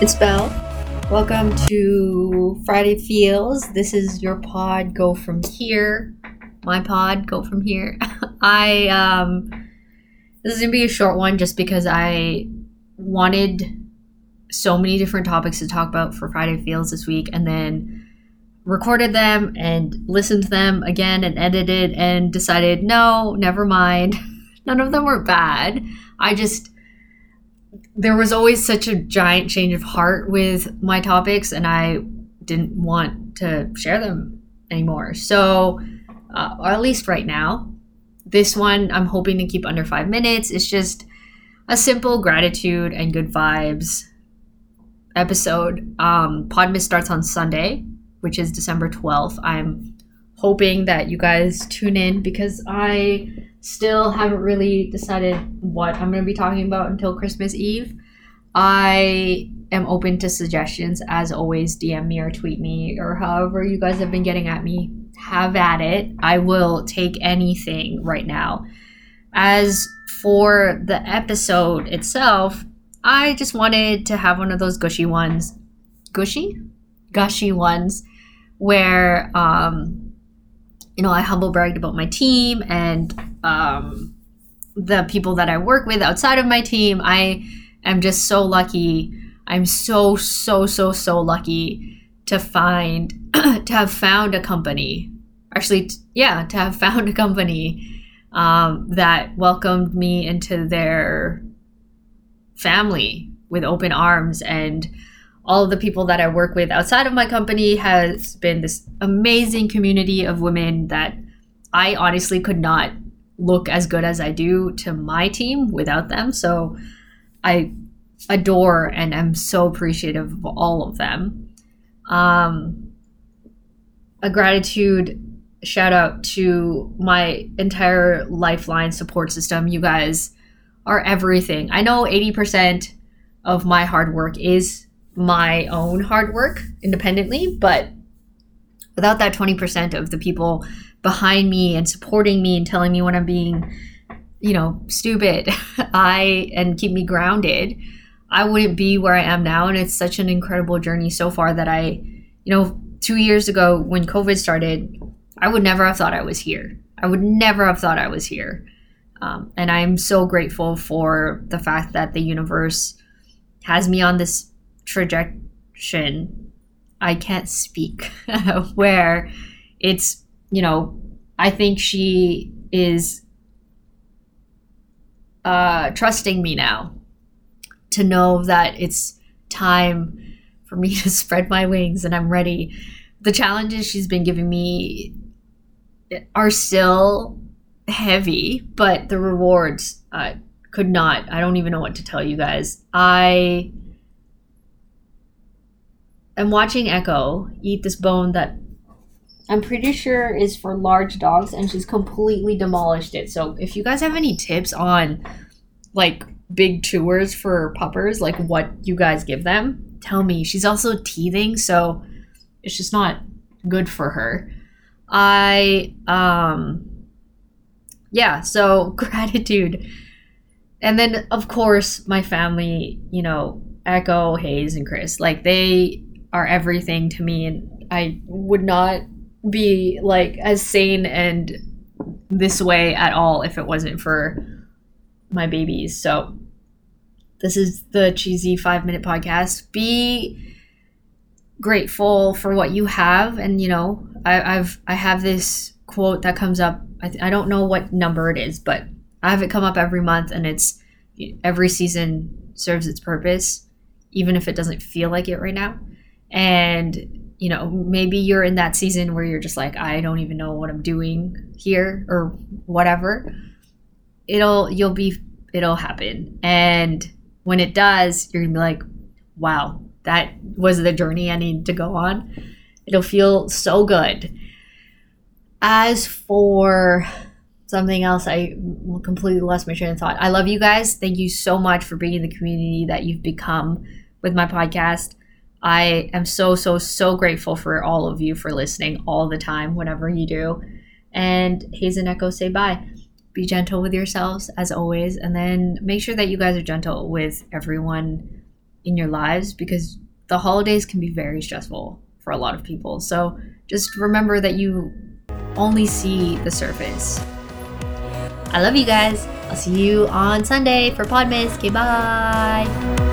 It's Belle. Welcome to Friday Feels. This is your pod. Go from here. My pod. Go from here. I um. This is gonna be a short one, just because I wanted so many different topics to talk about for Friday Feels this week, and then recorded them and listened to them again and edited and decided no, never mind. None of them were bad. I just there was always such a giant change of heart with my topics, and I didn't want to share them anymore. So, uh, or at least right now, this one I'm hoping to keep under five minutes. It's just a simple gratitude and good vibes episode. Um, Podmas starts on Sunday, which is December 12th. I'm hoping that you guys tune in because I still haven't really decided what I'm going to be talking about until Christmas Eve. I am open to suggestions. As always, DM me or tweet me or however you guys have been getting at me. Have at it. I will take anything right now. As for the episode itself, I just wanted to have one of those gushy ones. Gushy? Gushy ones where um you know, I humble bragged about my team and um, the people that I work with outside of my team. I am just so lucky. I'm so, so, so, so lucky to find, to have found a company. Actually, yeah, to have found a company um, that welcomed me into their family with open arms and all of the people that I work with outside of my company has been this amazing community of women that I honestly could not look as good as I do to my team without them. So I adore and am so appreciative of all of them. Um, a gratitude shout out to my entire lifeline support system. You guys are everything. I know 80% of my hard work is my own hard work independently, but without that 20% of the people behind me and supporting me and telling me when I'm being, you know, stupid, I and keep me grounded, I wouldn't be where I am now. And it's such an incredible journey so far that I, you know, two years ago when COVID started, I would never have thought I was here. I would never have thought I was here. Um, and I'm so grateful for the fact that the universe has me on this trajectory I can't speak where it's you know I think she is uh, trusting me now to know that it's time for me to spread my wings and I'm ready. The challenges she's been giving me are still heavy, but the rewards uh, could not. I don't even know what to tell you guys. I I'm watching Echo eat this bone that I'm pretty sure is for large dogs, and she's completely demolished it. So if you guys have any tips on like big chewers for puppers, like what you guys give them, tell me. She's also teething, so it's just not good for her. I um yeah, so gratitude. And then of course my family, you know, Echo, Hayes and Chris, like they are everything to me and I would not be like as sane and this way at all if it wasn't for my babies. So this is the cheesy 5 minute podcast. Be grateful for what you have and you know, I have I have this quote that comes up I, th- I don't know what number it is, but I have it come up every month and it's every season serves its purpose even if it doesn't feel like it right now and you know maybe you're in that season where you're just like i don't even know what i'm doing here or whatever. It'll you'll be it'll happen. And when it does you're gonna be like wow that was the journey i need to go on. It'll feel so good. As for something else i completely lost my train of thought. I love you guys. Thank you so much for being the community that you've become with my podcast I am so, so, so grateful for all of you for listening all the time, whenever you do. And Hayes and Echo, say bye. Be gentle with yourselves, as always. And then make sure that you guys are gentle with everyone in your lives because the holidays can be very stressful for a lot of people. So just remember that you only see the surface. I love you guys. I'll see you on Sunday for Podmas. Okay, bye.